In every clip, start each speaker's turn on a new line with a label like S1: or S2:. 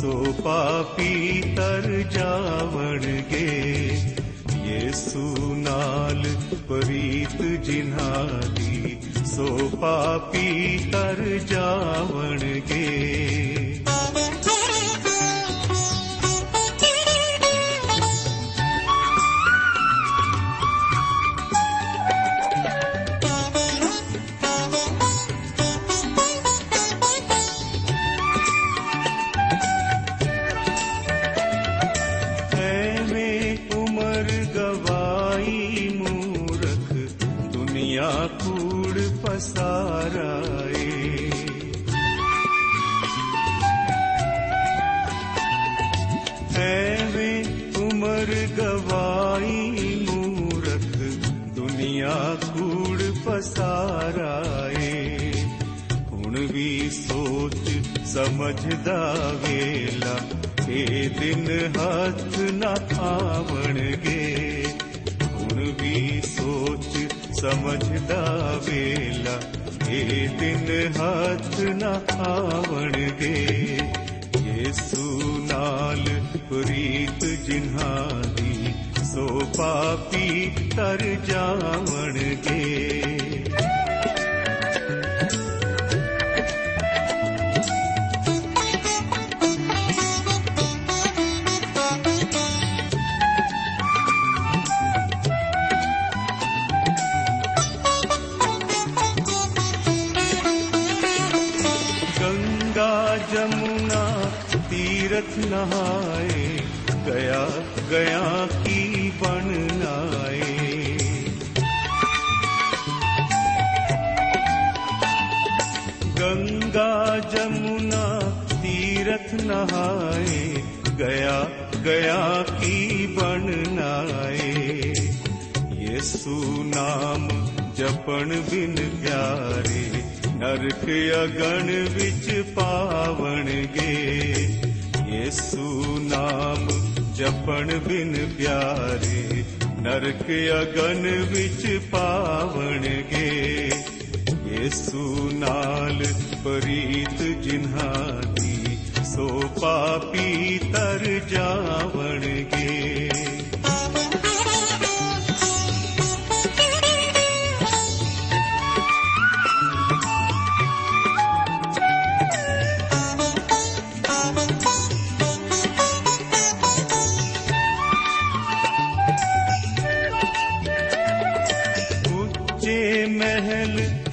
S1: ਸੋ ਪਾਪੀ ਤਰ ਜਾਵਣਗੇ। ਯੇਸੂ ਨਾਲ ਪ੍ਰੀਤ ਜਿਨ੍ਹਾਂ ਦੀ ਸੋ ਪਾਪੀ ਤਰ ਜਾਵਣਗੇ। ਸਮਝਦਾ ਵੇਲਾ, ਇਹ ਦਿਨ ਹੱਥ ਨਾ ਆਵਣਗੇ। ਹੁਣ ਵੀ ਸੋਚ ਸਮਝਦਾ ਵੇਲਾ, ਇਹ ਦਿਨ ਹੱਥ ਨਾ ਆਵਣਗੇ। ਯੇਸੂ ਨਾਲ ਪ੍ਰੀਤ ਜਿਨ੍ਹਾਂ ਦੀ, ਸੋ ਪਾਪੀ ਤਰ ਜਾਵਣਗੇ। ਨਹਾਏ ਗਿਆ ਗਿਆ ਕੀ ਬਣ ਲਾਏ ਗੰਗਾ ਜਮੁਨਾ ਤੀਰਥ ਨਹਾਏ ਗਿਆ ਗਿਆ ਕੀ ਬਣ ਨਾਏ ਯੇਸੂ ਨਾਮ ਜਪਣ ਬਿਨ ਪਿਆਰੇ ਨਰਕ ਅਗਣ ਵਿੱਚ ਪਾਵਣਗੇ ਯੇਸੂ ਨਾਮ ਜਪਣ ਬਿਨ ਪਿਆਰੇ ਨਰਕ ਅਗਨ ਵਿੱਚ ਪਾਵਣਗੇ ਯੇਸੂ ਨਾਲ ਪ੍ਰੀਤ ਜਿਨ੍ਹਾਂ ਦੀ ਸੋ ਪਾਪੀ ਤਰ ਜਾਵਣਗੇ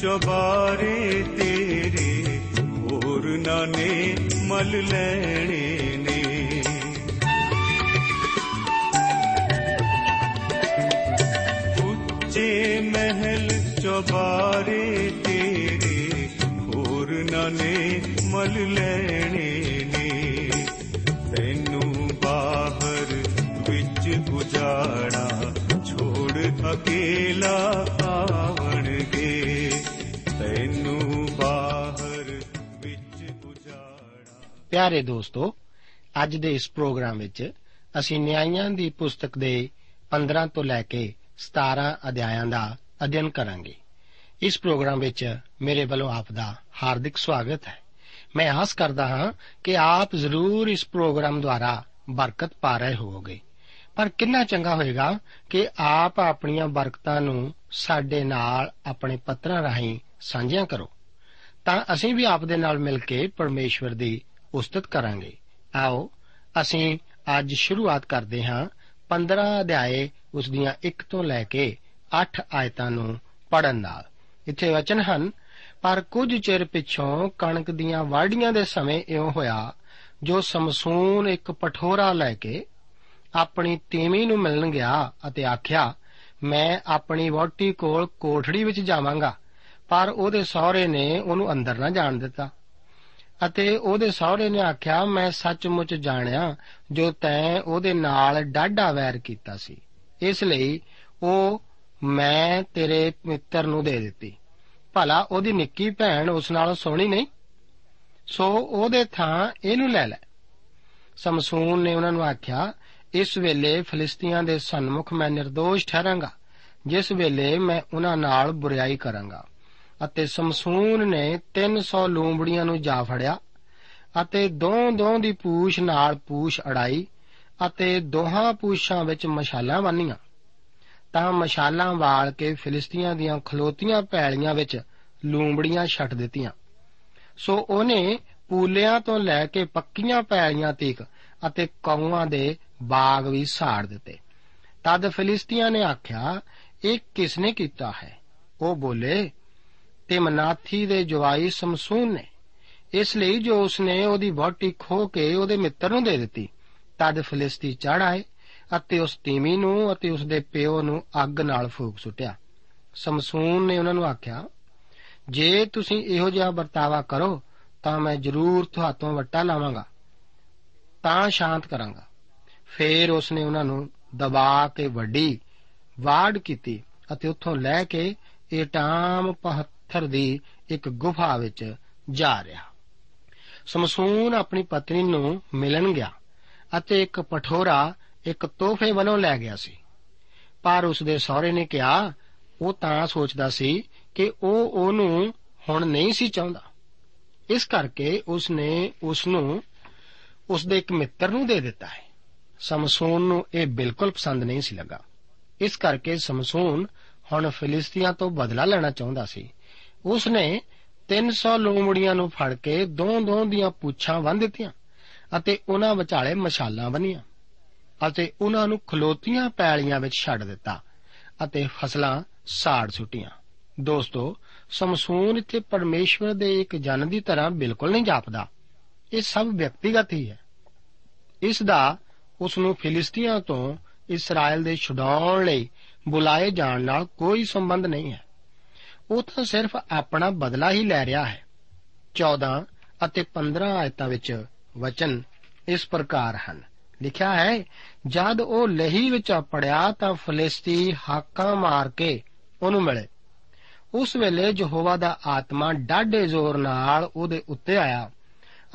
S1: ਚੁਬਾਰੇ ਤੇਰੇ ਹੋਰ ਨਾਨੇ ਮਲ ਲੈਣੇ ਨੇ ਉੱਚੇ ਮਹਿਲ ਚੁਬਾਰੇ ਤੇਰੇ ਹੋਰ ਨਾਨੇ ਮਲ ਲੈਣੇ ਨੇ ਤੈਨੂੰ ਬਾਹਰ ਵਿੱਚ ਉਜਾੜਾ ਛੋੜ ਅਕੇਲਾ ਆਵਣਗੇ
S2: ਪਿਆਰੇ ਦੋਸਤੋ, ਅੱਜ ਦੇ ਇਸ ਪ੍ਰੋਗਰਾਮ ਵਿੱਚ ਅਸੀਂ ਨਿਆਂਇਆਂ ਦੀ ਪੁਸਤਕ ਦੇ 15 ਤੋਂ ਲੈ ਕੇ 17 ਅਧਿਆਇਆਂ ਦਾ ਅਧਿਐਨ ਕਰਾਂਗੇ। ਇਸ ਪ੍ਰੋਗਰਾਮ ਵਿੱਚ ਮੇਰੇ ਵੱਲੋਂ ਆਪ ਦਾ ਹਾਰਦਿਕ ਸਵਾਗਤ ਹੈ। ਮੈਂ ਆਸ ਕਰਦਾ ਹਾਂ ਕਿ ਆਪ ਜ਼ਰੂਰ ਇਸ ਪ੍ਰੋਗਰਾਮ ਦੁਆਰਾ ਬਰਕਤ ਪਾ ਰਹੇ ਹੋਵੋਗੇ। ਪਰ ਕਿੰਨਾ ਚੰਗਾ ਹੋਏਗਾ ਕਿ ਆਪ ਆਪਣੀਆਂ ਬਰਕਤਾਂ ਨੂੰ ਸਾਡੇ ਨਾਲ ਆਪਣੇ ਪੱਤਰਾਂ ਰਾਹੀਂ ਸਾਂਝੀਆਂ ਕਰੋ। ਤਾਂ ਅਸੀਂ ਵੀ ਆਪ ਦੇ ਨਾਲ ਮਿਲ ਕੇ ਪਰਮੇਸ਼ਵਰ ਦੀ ਉਸਤਤ ਕਰਾਂਗੇ। ਆਓ, ਅਸੀਂ ਅੱਜ ਸ਼ੁਰੂਆਤ ਕਰਦੇ ਹਾਂ 15 ਅਧਿਆਏ ਉਸ ਦੀਆਂ 1 ਤੋਂ ਲੈ ਕੇ 8 ਆਇਤਾਂ ਨੂੰ ਪੜਨ ਨਾਲ। ਇੱਥੇ ਵਚਨ ਹਨ, ਪਰ ਕੁਝ ਚਿਰ ਪਿਛੋਂ ਕਣਕ ਦੀਆਂ ਵਾਢੀਆਂ ਦੇ ਸਮੇਂ ਇਉਂ ਹੋਇਆ, ਜੋ ਸਮਸੂਨ ਇੱਕ ਪਠੋਰਾ ਲੈ ਕੇ ਆਪਣੀ ਤੀਵੀਂ ਨੂੰ ਮਿਲਣ ਗਿਆ ਅਤੇ ਆਖਿਆ, ਮੈਂ ਆਪਣੀ ਵਹੁਟੀ ਕੋਲ ਕੋਠੜੀ ਵਿੱਚ ਜਾਵਾਂਗਾ, ਪਰ ਉਹਦੇ ਸਹੁਰੇ ਨੇ ਉਹਨੂੰ ਅੰਦਰ ਨਾ ਜਾਣ ਦਿੱਤਾ। ਅਤੇ ਉਹਦੇ ਸਹੁਰੇ ਨੇ ਆਖਿਆ, ਮੈਂ ਸੱਚਮੁੱਚ ਜਾਣਿਆ ਜੋ ਤੈਂ ਉਹਦੇ ਨਾਲ ਡਾਢਾ ਵੈਰ ਕੀਤਾ ਸੀ। ਇਸ ਲਈ ਉਹ ਮੈਂ ਤੇਰੇ ਮਿੱਤਰ ਨੂੰ ਦੇ ਦਿੱਤੀ। ਭਲਾ ਉਹਦੀ ਨਿੱਕੀ ਭੈਣ ਉਸ ਨਾਲੋਂ ਸੋਹਣੀ ਨਹੀਂ? ਸੋ ਉਹਦੇ ਥਾਂ ਇਹਨੂੰ ਲੈ ਲੈ। ਸਮਸੂਨ ਨੇ ਉਹਨਾਂ ਨੂੰ ਆਖਿਆ, ਇਸ ਵੇਲੇ ਫਲਿਸਤੀਆਂ ਦੇ ਸਨਮੁਖ ਮੈਂ નિર્ਦੋਸ਼ ਠਹਿਰਾਂਗਾ, ਜਿਸ ਵੇਲੇ ਮੈਂ ਉਹਨਾਂ ਨਾਲ ਬੁਰੀਾਈ ਕਰਾਂਗਾ। ਅਤੇ ਸਮਸੂਨ ਨੇ 300 ਲੂੰਬੜੀਆਂ ਨੂੰ ਜਾ ਫੜਿਆ ਅਤੇ ਦੋਂ-ਦੋਂ ਦੀ ਪੂਛ ਨਾਲ ਪੂਛ ਅੜਾਈ ਅਤੇ ਦੋਹਾਂ ਪੂਛਾਂ ਵਿੱਚ ਮਸ਼ਾਲਾਂ ਬੰਨੀਆਂ। ਤਾਂ ਮਸ਼ਾਲਾਂ ਵਾਲ ਕੇ ਫਿਲਿਸਤੀਆਂ ਦੀਆਂ ਖਲੋਤੀਆਂ ਪੈਲੀਆਂ ਵਿੱਚ ਲੂੰਬੜੀਆਂ ਛੱਡ ਦਿੱਤੀਆਂ। ਸੋ ਉਹਨੇ ਪੂਲਿਆਂ ਤੋਂ ਲੈ ਕੇ ਪੱਕੀਆਂ ਪੈਲੀਆਂ ਤੀਕ ਅਤੇ ਕੌਆਂ ਦੇ ਬਾਗ ਵੀ ਸਾੜ ਦਿੱਤੇ। ਤਦ ਫਿਲਿਸਤੀਆਂ ਨੇ ਆਖਿਆ, ਇਹ ਕਿਸ ਨੇ ਕੀਤਾ ਹੈ? ਉਹ ਬੋਲੇ ਤੇ ਮਨਾਥੀ ਦੇ ਜਵਾਈ ਸਮਸੂਨ ਨੇ। ਇਸ ਲਈ ਜੋ ਉਸਨੇ ਉਹਦੀ ਵਹੁਟੀ ਖੋ ਕੇ ਉਹਦੇ ਮਿੱਤਰ ਨੂੰ ਦੇ ਦਿੱਤੀ, ਤਦ ਫਿਲਿਸਤੀ ਚੜ ਆਏ ਅਤੇ ਉਸ ਤੀਮੀ ਨੂੰ ਅਤੇ ਉਸ ਦੇ ਪਿਓ ਨੂੰ ਅੱਗ ਨਾਲ ਫੂਕ ਸੁੱਟਿਆ। ਸਮਸੂਨ ਨੇ ਉਹਨਾਂ ਨੂੰ ਆਖਿਆ, ਜੇ ਤੁਸੀਂ ਇਹੋ ਜਿਹਾ ਵਰਤਾਵਾ ਕਰੋ, ਤਾਂ ਮੈਂ ਜ਼ਰੂਰ ਤੁਹਾਤੋਂ ਵੱਟਾ ਲਾਵਾਂਗਾ, ਤਾਂ ਸ਼ਾਂਤ ਕਰਾਂਗਾ। ਫੇਰ ਉਸਨੇ ਉਹਨਾਂ ਨੂੰ ਦਬਾ ਕੇ ਵੱਡੀ ਵਾੜ ਕੀਤੀ ਅਤੇ ਉੱਥੋਂ ਲੈ ਕੇ ਏਟਾਮ ਪੱਥਰ ਦੀ ਇੱਕ ਗੁਫਾ ਵਿੱਚ ਜਾ ਰਿਹਾ। ਸਮਸੂਨ ਆਪਣੀ ਪਤਨੀ ਨੂੰ ਮਿਲਣ ਗਿਆ ਅਤੇ ਇੱਕ ਪਠੋਰਾ ਇੱਕ ਤੋਹਫੇ ਵੱਲੋਂ ਲੈ ਗਿਆ ਸੀ। ਪਰ ਉਸ ਦੇ ਸਹੁਰੇ ਨੇ ਕਿਹਾ, ਉਹ ਤਾਂ ਸੋਚਦਾ ਸੀ ਕਿ ਉਹ ਉਹਨੂੰ ਹੁਣ ਨਹੀਂ ਸੀ ਚਾਹੁੰਦਾ। ਇਸ ਕਰਕੇ ਉਸ ਨੇ ਉਸ ਨੂੰ ਉਸ ਦੇ ਇੱਕ ਮਿੱਤਰ ਨੂੰ ਦੇ ਦਿੱਤਾ ਹੈ। ਸਮਸੂਨ ਨੂੰ ਇਹ ਬਿਲਕੁਲ ਪਸੰਦ ਨਹੀਂ ਸੀ ਲੱਗਾ। ਇਸ ਕਰਕੇ ਸਮਸੂਨ ਹੁਣ ਫਿਲਿਸਤੀਆਂ ਤੋਂ ਬਦਲਾ ਲੈਣਾ ਚਾਹੁੰਦਾ ਸੀ ਉਸ ਨੇ 300 ਲੋਮੜੀਆਂ ਨੂੰ ਫੜ ਕੇ ਦੋ-ਦੋ ਦੀਆਂ ਪੁੱਛਾਂ ਬੰਨ ਦਿੱਤੀਆਂ ਅਤੇ ਉਹਨਾਂ ਵਿਚਾਲੇ ਮਸ਼ਾਲਾਂ ਬੰਨੀਆਂ ਅਤੇ ਉਹਨਾਂ ਨੂੰ ਖਲੋਤੀਆਂ ਪੈਲੀਆਂ ਵਿੱਚ ਛੱਡ ਦਿੱਤਾ ਅਤੇ ਫਸਲਾਂ ਸਾੜ ਸੁੱਟੀਆਂ। ਦੋਸਤੋ, ਸਮਸੂਨ ਇੱਥੇ ਪਰਮੇਸ਼ਵਰ ਦੇ ਇੱਕ ਜਨ ਦੀ ਤਰ੍ਹਾਂ ਬਿਲਕੁਲ ਨਹੀਂ ਜਾਪਦਾ। ਇਹ ਸਭ ਵਿਅਕਤੀਗਤ ਹੀ ਹੈ। ਇਸ ਦਾ ਉਸ ਨੂੰ ਫਿਲਿਸਤੀਆਂ ਤੋਂ ਇਸਰਾਇਲ ਦੇ ਛੁਡਾਉਣ ਲਈ ਬੁਲਾਏ ਜਾਣ ਨਾਲ ਕੋਈ ਸੰਬੰਧ ਨਹੀਂ ਹੈ। ਉਹ ਤਾਂ ਸਿਰਫ ਆਪਣਾ ਬਦਲਾ ਹੀ ਲੈ ਰਿਹਾ ਹੈ। 14 ਅਤੇ 15 ਆਇਤਾਂ ਵਿੱਚ ਵਚਨ ਇਸ ਪ੍ਰਕਾਰ ਹਨ। ਲਿਖਿਆ ਹੈ, ਜਦ ਉਹ ਲਹੀ ਵਿੱਚ ਪੜਿਆ ਤਾਂ ਫਲਿਸਤੀ ਹਾਕਾਂ ਮਾਰ ਕੇ ਉਹਨੂੰ ਮਿਲੇ। ਉਸ ਵੇਲੇ ਯਹੋਵਾ ਦਾ ਆਤਮਾ ਡਾਢੇ ਜ਼ੋਰ ਨਾਲ ਉਹਦੇ ਉੱਤੇ ਆਇਆ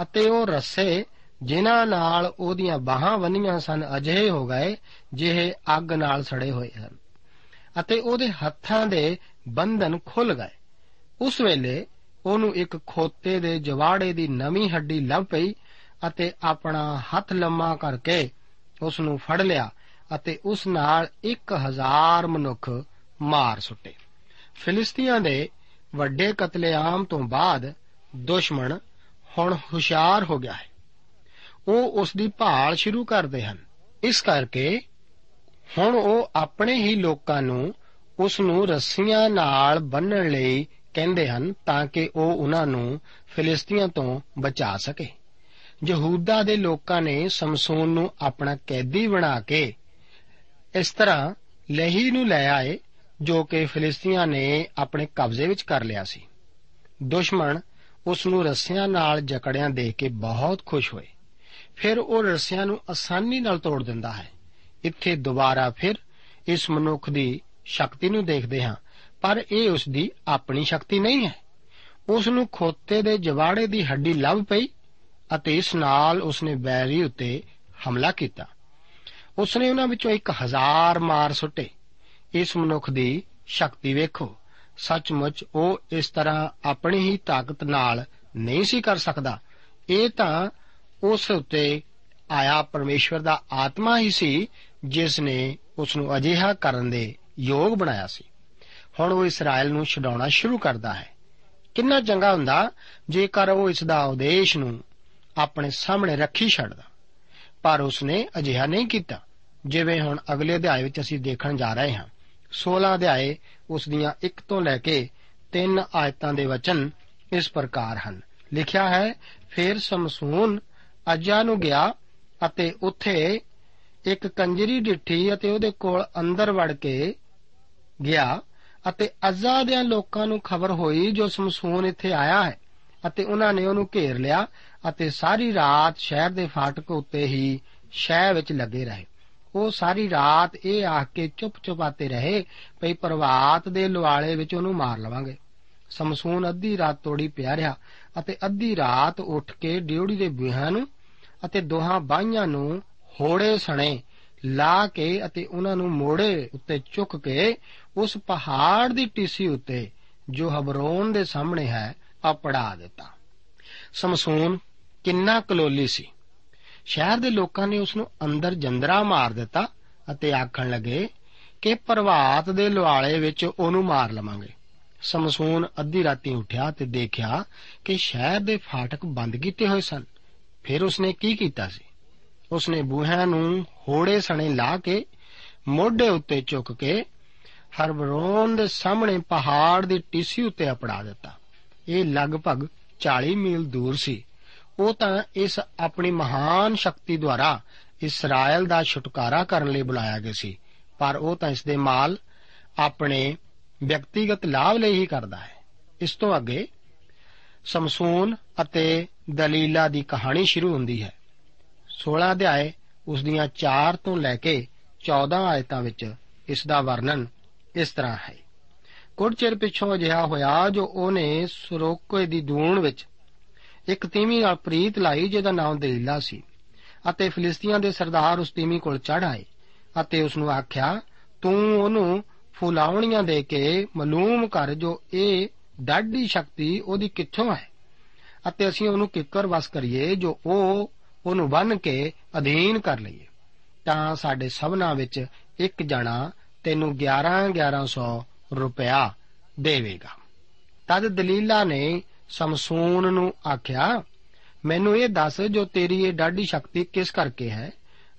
S2: ਅਤੇ ਉਹ ਰੱਸੇ ਜਿਨ੍ਹਾਂ ਨਾਲ ਉਹਦੀਆਂ ਬਾਹਾਂ ਬੰਨੀਆਂ ਸਨ ਅਜਿਹੇ ਹੋ ਗਏ ਜਿਹੇ ਅੱਗ ਨਾਲ ਸੜੇ ਹੋਏ ਹਨ ਅਤੇ ਉਹਦੇ ਹੱਥਾਂ ਦੇ ਬੰਧਨ ਖੁੱਲ ਗਏ। ਉਸ ਵੇਲੇ ਉਹਨੂੰ ਇੱਕ ਖੋਤੇ ਦੇ ਜਵਾੜੇ ਦੀ ਨਵੀਂ ਹੱਡੀ ਲੱਭ ਪਈ ਅਤੇ ਆਪਣਾ ਹੱਥ ਲੰਮਾ ਕਰਕੇ ਉਸ ਨੂੰ ਫੜ ਲਿਆ ਅਤੇ ਉਸ ਨਾਲ 1000 ਮਨੁੱਖ ਮਾਰ ਸੁੱਟੇ। ਫਿਲਿਸਤੀਆਂ ਦੇ ਵੱਡੇ ਕਤਲੇਆਮ ਤੋਂ ਬਾਅਦ ਦੁਸ਼ਮਣ ਹੁਣ ਹੁਸ਼ਿਆਰ ਹੋ ਗਿਆ ਹੈ। ਉਹ ਉਸ ਦੀ ਭਾਲ ਸ਼ੁਰੂ ਕਰਦੇ ਹਨ। ਇਸ ਕਰਕੇ ਹੁਣ ਉਹ ਆਪਣੇ ਹੀ ਲੋਕਾਂ ਨੂੰ ਉਸ ਨੂੰ ਰੱਸੀਆਂ ਨਾਲ ਬੰਨਣ ਲਈ ਕਹਿੰਦੇ ਹਨ ਤਾਂ ਕਿ ਉਹ ਉਹਨਾਂ ਨੂੰ ਫਿਲਿਸਤੀਆਂ ਤੋਂ ਬਚਾ ਸਕੇ। ਯਹੂਦਾ ਦੇ ਲੋਕਾਂ ਨੇ ਸਮਸੂਨ ਨੂੰ ਆਪਣਾ ਕੈਦੀ ਬਣਾ ਕੇ ਇਸ ਤਰ੍ਹਾਂ ਲਹੀ ਨੂੰ ਲੈ ਆਏ, ਜੋ ਕਿ ਫਿਲਿਸਤੀਆਂ ਨੇ ਆਪਣੇ ਕਬਜ਼ੇ ਵਿੱਚ ਕਰ ਲਿਆ ਸੀ। ਦੁਸ਼ਮਣ ਉਸ ਨੂੰ ਰੱਸਿਆਂ ਨਾਲ ਜਕੜਿਆਂ ਦੇਖ ਕੇ ਬਹੁਤ ਖੁਸ਼ ਹੋਏ। ਫਿਰ ਉਹ ਰੱਸਿਆਂ ਨੂੰ ਆਸਾਨੀ ਨਾਲ ਤੋੜ ਦਿੰਦਾ ਹੈ। ਇੱਥੇ ਦੁਬਾਰਾ ਫਿਰ ਇਸ ਮਨੁੱਖ ਦੀ ਸ਼ਕਤੀ ਨੂੰ ਦੇਖਦੇ ਹਾਂ, ਪਰ ਇਹ ਉਸ ਦੀ ਆਪਣੀ ਸ਼ਕਤੀ ਨਹੀਂ ਹੈ। ਉਸ ਨੂੰ ਖੋਤੇ ਦੇ ਜਵਾੜੇ ਦੀ ਹੱਡੀ ਲੱਭ ਪਈ ਅਤੇ ਇਸ ਨਾਲ ਉਸਨੇ ਬੈਰੀ ਉੱਤੇ ਹਮਲਾ ਕੀਤਾ। ਉਸਨੇ ਉਹਨਾਂ ਵਿੱਚੋਂ 1000 ਮਾਰ ਸੁੱਟੇ। ਇਸ ਮਨੁੱਖ ਦੀ ਸ਼ਕਤੀ ਵੇਖੋ, ਸੱਚਮੁੱਚ ਉਹ ਇਸ ਤਰ੍ਹਾਂ ਆਪਣੀ ਹੀ ਤਾਕਤ ਨਾਲ ਨਹੀਂ ਸੀ ਕਰ ਸਕਦਾ। ਇਹ ਤਾਂ ਉਸ ਉੱਤੇ ਆਇਆ ਪਰਮੇਸ਼ਵਰ ਦਾ ਆਤਮਾ ਹੀ ਸੀ, ਜਿਸ ਨੇ ਉਸ ਨੂੰ ਅਜਿਹਾ ਕਰਨ ਦੇ ਯੋਗ ਬਣਾਇਆ ਸੀ। ਹੁਣ ਉਹ ਇਸਰਾਇਲ ਨੂੰ ਛਡਾਉਣਾ ਸ਼ੁਰੂ ਕਰਦਾ ਹੈ। ਕਿੰਨਾ ਚੰਗਾ ਹੁੰਦਾ, ਜੇਕਰ ਉਹ ਇਸ ਦਾ ਉਦੇਸ਼ ਨੂੰ ਆਪਣੇ ਸਾਹਮਣੇ ਰੱਖੀ ਛੱਡਦਾ। ਪਰ ਉਸਨੇ ਅਜਿਹਾ ਨਹੀਂ ਕੀਤਾ, ਜਿਵੇਂ ਹੁਣ ਅਗਲੇ ਅਧਿਆਏ ਵਿੱਚ ਅਸੀਂ ਦੇਖਣ ਜਾ ਰਹੇ ਹਾਂ। 16 ਅਧਿਆਏ ਉਸ ਦੀਆਂ 1 ਤੋਂ ਲੈ ਕੇ 3 ਆਇਤਾਂ ਦੇ ਵਚਨ ਇਸ ਪ੍ਰਕਾਰ ਹਨ। ਲਿਖਿਆ ਹੈ, ਫਿਰ ਸਮਸੂਨ ਅਜਾ ਨੂੰ ਗਿਆ ਅਤੇ ਉੱਥੇ ਇੱਕ ਕੰਜਰੀ ਡਿੱਠੀ ਅਤੇ ਉਹਦੇ ਕੋਲ ਅੰਦਰ ਵੜ ਕੇ ਗਿਆ ਅਤੇ ਅਜ਼ਾ ਦੇ ਲੋਕਾਂ ਨੂੰ ਖਬਰ ਹੋਈ ਜੋ ਸਮਸੂਨ ਇੱਥੇ ਆਇਆ ਹੈ ਅਤੇ ਉਹਨਾਂ ਨੇ ਉਹਨੂੰ ਘੇਰ ਲਿਆ ਅਤੇ ਸਾਰੀ ਰਾਤ ਸ਼ਹਿਰ ਦੇ ਫਾਟਕ ਉੱਤੇ ਹੀ ਸ਼ਹਿਰ ਵਿੱਚ ਲੱਗੇ ਰਹੇ। ਉਹ ਸਾਰੀ ਰਾਤ ਇਹ ਆਖ ਕੇ ਚੁੱਪ-ਚੁਪਾਤੇ ਰਹੇ ਭਈ ਪ੍ਰਵਾਤ ਦੇ ਲੁਆਲੇ ਵਿੱਚ ਉਹਨੂੰ ਮਾਰ ਲਵਾਂਗੇ। ਸਮਸੂਨ ਅੱਧੀ ਰਾਤ ਤੋੜੀ ਪਿਆ ਰਿਹਾ ਅਤੇ ਅੱਧੀ ਰਾਤ ਉੱਠ ਕੇ ਡਿਉੜੀ ਦੇ ਬੂਹਾਂ ਨੂੰ ਅਤੇ ਦੋਹਾਂ ਬਾਹੀਆਂ ਨੂੰ ਹੋੜੇ ਸਣੇ ਲਾ ਕੇ ਅਤੇ ਉਹਨਾਂ ਨੂੰ ਮੋੜੇ ਉੱਤੇ ਚੁੱਕ ਕੇ ਉਸ ਪਹਾੜ ਦੀ ਟੀਸੀ ਉੱਤੇ ਜੋ ਹਬਰੋਨ ਦੇ ਸਾਹਮਣੇ ਹੈ ਆਪੜਾ ਦਿੱਤਾ। ਸਮਸੂਨ ਕਿੰਨਾ ਕਲੋਲੀ ਸੀ। ਸ਼ਹਿਰ ਦੇ ਲੋਕਾਂ ਨੇ ਉਸ ਨੂੰ ਅੰਦਰ ਜੰਦਰਾ ਮਾਰ ਦਿੱਤਾ ਅਤੇ ਆਖਣ ਲੱਗੇ ਕਿ ਪ੍ਰਭਾਤ ਦੇ ਲੁਆਲੇ ਵਿੱਚ ਉਹਨੂੰ ਮਾਰ ਲਵਾਂਗੇ। ਸਮਸੂਨ ਅੱਧੀ ਰਾਤੀ ਉੱਠਿਆ ਤੇ ਦੇਖਿਆ ਕਿ ਸ਼ਹਿਰ ਦੇ ਫਾਟਕ ਬੰਦ ਕੀਤੇ ਹੋਏ ਸਨ। ਫਿਰ ਉਸਨੇ ਕੀ ਕੀਤਾ ਸੀ? ਉਸਨੇ ਬੂਹਿਆਂ ਨੂੰ ਹੋੜੇ ਸਣੇ ਲਾ ਕੇ ਮੋਢੇ ਉੱਤੇ ਚੁੱਕ ਕੇ ਹਰਬਰੋਨ ਦੇ ਸਾਹਮਣੇ ਪਹਾੜ ਦੀ ਟੀਸੀ ਉੱਤੇ ਅਪੜਾ ਦਿੱਤਾ। ਇਹ ਲਗਭਗ 40 ਮੀਲ ਦੂਰ ਸੀ। ਉਹ ਤਾਂ ਇਸ ਆਪਣੀ ਮਹਾਨ ਸ਼ਕਤੀ ਦੁਆਰਾ ਇਸਰਾਇਲ ਦਾ ਛੁਟਕਾਰਾ ਕਰਨ ਲਈ ਬੁਲਾਇਆ ਗਿਆ ਸੀ। ਪਰ ਉਹ ਤਾਂ ਇਸ ਦੇ ਮਾਲ ਆਪਣੇ ਵਿਅਕਤੀਗਤ ਲਾਭ ਲਈ ਹੀ ਕਰਦਾ ਹੈ। ਇਸ ਤੋਂ ਅੱਗੇ ਸਮਸੂਨ ਅਤੇ ਦਲੀਲਾ ਦੀ ਕਹਾਣੀ ਸ਼ੁਰੂ ਹੁੰਦੀ ਹੈ। 16 ਅਧਿਆਏ ਉਸ ਦੀਆਂ 4 ਤੋਂ ਲੈ ਕੇ 14 ਆਇਤਾਂ ਵਿੱਚ ਇਸ ਦਾ ਵਰਣਨ ਇਸ ਤਰ੍ਹਾਂ ਹੈ। ਕੁਝ ਚਿਰ ਪਿਛੋਂ ਅਜਿਹਾ ਹੋਇਆ ਜੋ ਉਹਨੇ ਸਰੋਕੇ ਦੀ ਦੂਣ ਵਿੱਚ ਇੱਕ ਤੀਵੀਂ ਨਾਲ ਪ੍ਰੀਤ ਲਾਈ ਜਿਹਦਾ ਨਾਮ ਦਲੀਲਾ ਸੀ ਅਤੇ ਫਿਲਿਸਤੀਆਂ ਦੇ ਸਰਦਾਰ ਉਸ ਤੀਵੀਂ ਕੋਲ ਚੜ ਆਏ ਅਤੇ ਉਸ ਨੂੰ ਆਖਿਆ, ਤੂੰ ਉਹਨੂੰ ਫੁਲਾਵਣੀਆਂ ਦੇ ਕੇ ਮਾਲੂਮ ਕਰ ਜੋ ਇਹ ਡਾਢੀ ਸ਼ਕਤੀ ਉਹਦੀ ਕਿੱਥੋਂ ਹੈ ਅਤੇ ਅਸੀਂ ਉਹਨੂੰ ਕਿੱਕਰ ਵਸ ਕਰੀਏ ਜੋ ਉਹ ਉਹਨੂੰ ਬੰਨ ਕੇ ਅਧੀਨ ਕਰ ਲਈਏ। ਤਾਂ ਸਾਡੇ ਸਭਨਾ ਵਿੱਚ ਇੱਕ ਜਣਾ ਤੈਨੂੰ 11 1100 ਰੁਪਇਆ ਦੇਵੇਗਾ। ਤਦ ਦਲੀਲਾ ਨੇ ਸਮਸੂਨ ਨੂੰ ਆਖਿਆ, ਮੈਨੂੰ ਇਹ ਦੱਸ ਜੋ ਤੇਰੀ ਇਹ ਡਾਢੀ ਸ਼ਕਤੀ ਕਿਸ ਕਰਕੇ ਹੈ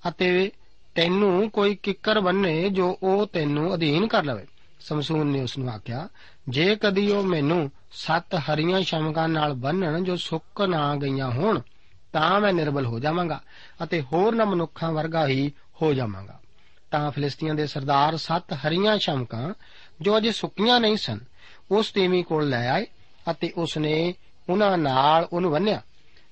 S2: ਅਤੇ ਤੈਨੂੰ ਕੋਈ ਕਿੱਕਰ ਬੰਨੇ ਜੋ ਉਹ ਤੈਨੂੰ ਅਧੀਨ ਕਰ ਲਵੇ? ਸਮਸੂਨ ਨੇ ਉਸ ਨੂੰ ਆਖਿਆ, ਜੇ ਕਦੀ ਉਹ ਮੈਨੂੰ ਸੱਤ ਹਰੀਆਂ ਸ਼ਮਕਾਂ ਨਾਲ ਬੰਨਣ ਜੋ ਸੁੱਕ ਨਾ ਗਈਆਂ ਹੋਣ, ਤਾਂ ਮੈਂ ਨਿਰਬਲ ਹੋ ਜਾਵਾਂਗਾ ਅਤੇ ਹੋਰ ਨਾ ਮਨੁੱਖਾਂ ਵਰਗਾ ਹੀ ਹੋ ਜਾਵਾਂਗਾ। ਤਾਂ ਫਿਲਿਸਤੀਆਂ ਦੇ ਸਰਦਾਰ ਸੱਤ ਹਰੀਆਂ ਸ਼ਮਕਾਂ ਜੋ ਅਜੇ ਸੁੱਕੀਆਂ ਨਹੀਂ ਸਨ, ਉਸ ਤੀਵੀਂ ਕੋਲ ਲੈ ਆਏ ਅਤੇ ਉਸ ਨੇ ਉਹਨਾਂ ਨਾਲ ਉਹਨੂੰ ਬੰਨਿਆ